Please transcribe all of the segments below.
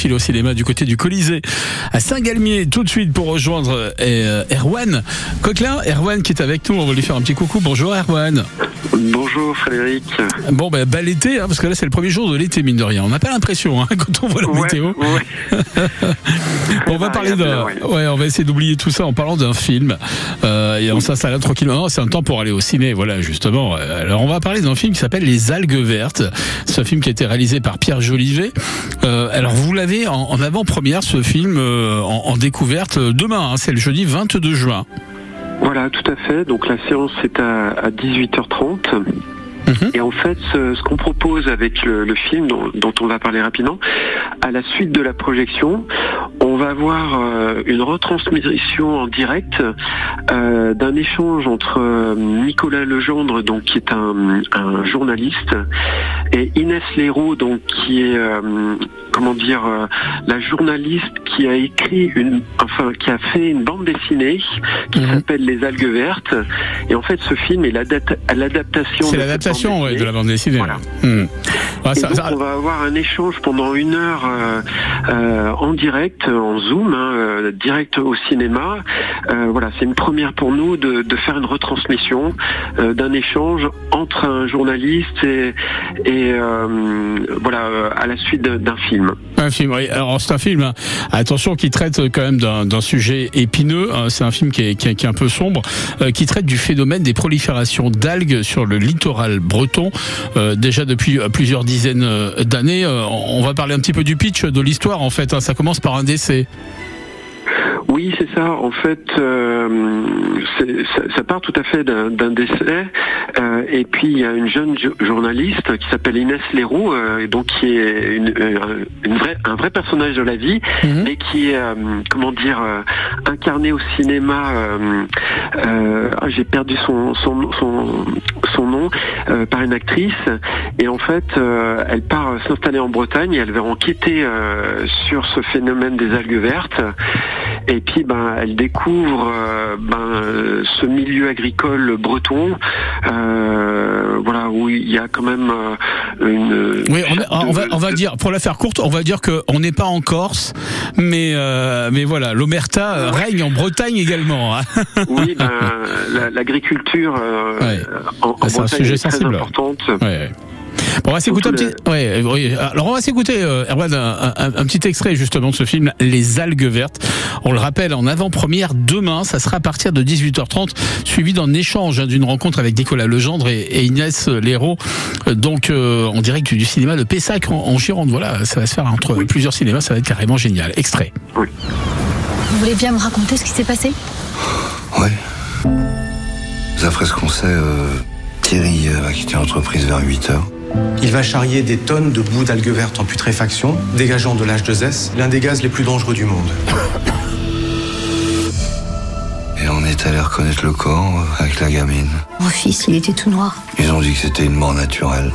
cinéphile au cinéma du côté du Colisée à Saint-Galmier tout de suite pour rejoindre euh, Erwan Coquelin. Erwan qui est avec nous, on va lui faire un petit coucou. Bonjour Erwan. Bonjour Frédéric. Bon, ben, bas l'été, hein, parce que là c'est le premier jour de l'été, mine de rien. On n'a pas l'impression hein, quand on voit la météo. on va parler d'un. Ouais, on va essayer d'oublier tout ça en parlant d'un film. Euh, et on s'installe tranquillement. C'est un temps pour aller au ciné, voilà, justement. Alors on va parler d'un film qui s'appelle Les Algues Vertes. C'est un film qui a été réalisé par Pierre Jolivet. Euh, alors vous l'avez en, avant-première, ce film, euh, en, découverte demain. Hein, c'est le jeudi 22 juin. Voilà, tout à fait. Donc la séance est à, 18h30. Mhm. Et en fait, ce, qu'on propose avec le, film dont, dont, on va parler rapidement, à la suite de la projection, on va avoir euh, une retransmission en direct euh, d'un échange entre euh, Nicolas Legendre, donc qui est un, un journaliste, et Inès Leroux, donc qui est comment dire la journaliste qui a écrit une, enfin qui a fait une bande dessinée qui mhm. s'appelle Les algues vertes. Et en fait, ce film est l'adaptation. C'est l'adaptation de la bande dessinée. Voilà. Hmm. Ah, donc, on va avoir un échange pendant une heure en direct en Zoom, hein, euh, direct au cinéma. Euh, voilà, c'est une première pour nous de, faire une retransmission euh, d'un échange entre un journaliste et, et voilà à la suite d'un film. Un film, oui. Alors c'est un film, hein. attention, qui traite quand même d'un sujet épineux. Hein. C'est un film qui est, qui, est, un peu sombre, qui traite du phénomène des proliférations d'algues sur le littoral breton, déjà depuis plusieurs dizaines d'années. on va parler un petit peu du pitch de l'histoire en fait. Ça commence par un décès. Oui, c'est ça. En fait, euh, ça, part tout à fait d'un décès. Euh, et puis il y a une jeune journaliste qui s'appelle Inès Leroux, euh, donc qui est une, vraie, un vrai personnage de la vie, mhm. mais qui est, comment dire, incarné au cinéma. Ah, j'ai perdu son, son, son, son nom par une actrice. Et en fait, elle part s'installer en Bretagne et elle va enquêter sur ce phénomène des algues vertes. Et puis, ben, elle découvre euh, ben, ce milieu agricole breton, euh, voilà, où il y a quand même euh, une. Oui, on, va, on va dire, pour la faire courte, on va dire qu'on n'est pas en Corse, mais, mais voilà, l'omerta règne en Bretagne également. Hein. oui, ben, l'agriculture en, ah, Bretagne est, très importante. on va s'écouter un petit. Ouais, Alors on va s'écouter, euh, Erwan, un, petit extrait justement de ce film, Les algues vertes. On le rappelle, en avant-première demain, ça sera à partir de 18h30, suivi d'un échange, hein, d'une rencontre avec Nicolas Legendre et, Inès Léraud, donc euh, en direct du cinéma de Pessac en, Gironde. Voilà, ça va se faire entre plusieurs cinémas, ça va être carrément génial. Extrait. Oui. Vous voulez bien me raconter ce qui s'est passé? Oui. D'après ce qu'on sait, euh, Thierry va quitter l'entreprise vers 8 h il va charrier des tonnes de bouts d'algues vertes en putréfaction, dégageant de l'H2S, l'un des gaz les plus dangereux du monde. Est allé reconnaître le corps euh, avec la gamine. Mon fils, il était tout noir. Ils ont dit que c'était une mort naturelle.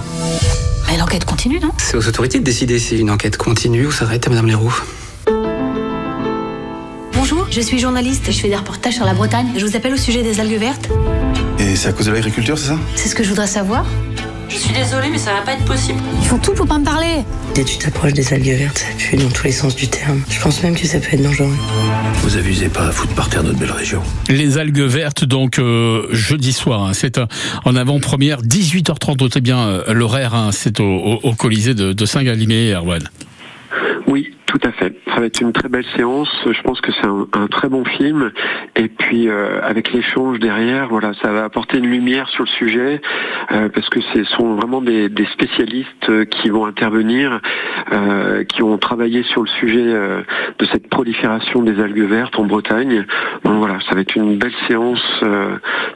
Mais l'enquête continue, non? C'est aux autorités de décider si une enquête continue ou s'arrête à Madame Leroux. Bonjour, je suis journaliste et je fais des reportages sur la Bretagne. Je vous appelle au sujet des algues vertes. Et c'est à cause de l'agriculture, c'est ça? C'est ce que je voudrais savoir. Je suis désolée, mais ça va pas être possible. Ils font tout pour pas me parler. Dès tu t'approches des algues vertes, ça pue dans tous les sens du terme. Je pense même que ça peut être dangereux. Vous abusez pas à foutre par terre notre belle région. Les algues vertes, donc euh, jeudi soir, hein, c'est en avant-première, 18h30, notez bien euh, l'horaire, hein, c'est au, Colisée de, Saint-Gallimé, Erwan. Oui, tout à fait. Ça va être une très belle séance. Je pense que c'est un, très bon film. Et puis euh, avec l'échange derrière, voilà, ça va apporter une lumière sur le sujet euh, parce que ce sont vraiment des, spécialistes euh, qui vont intervenir, qui ont travaillé sur le sujet de cette prolifération des algues vertes en Bretagne. Donc voilà, ça va être une belle séance.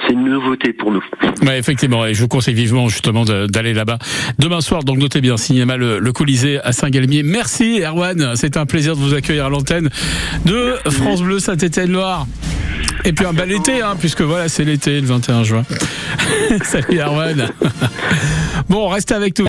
c'est une nouveauté pour nous. Ouais, effectivement, et je vous conseille vivement justement d'aller là-bas demain soir. Donc notez bien, cinéma le, Colisée à Saint-Galmier. Merci Erwan, c'est un plaisir de vous accueillir à l'antenne de France Bleu Saint-Étienne-Loire. Et puis un bel été, hein, puisque voilà, c'est l'été, le 21 juin. Salut Arwan. bon, restez avec nous.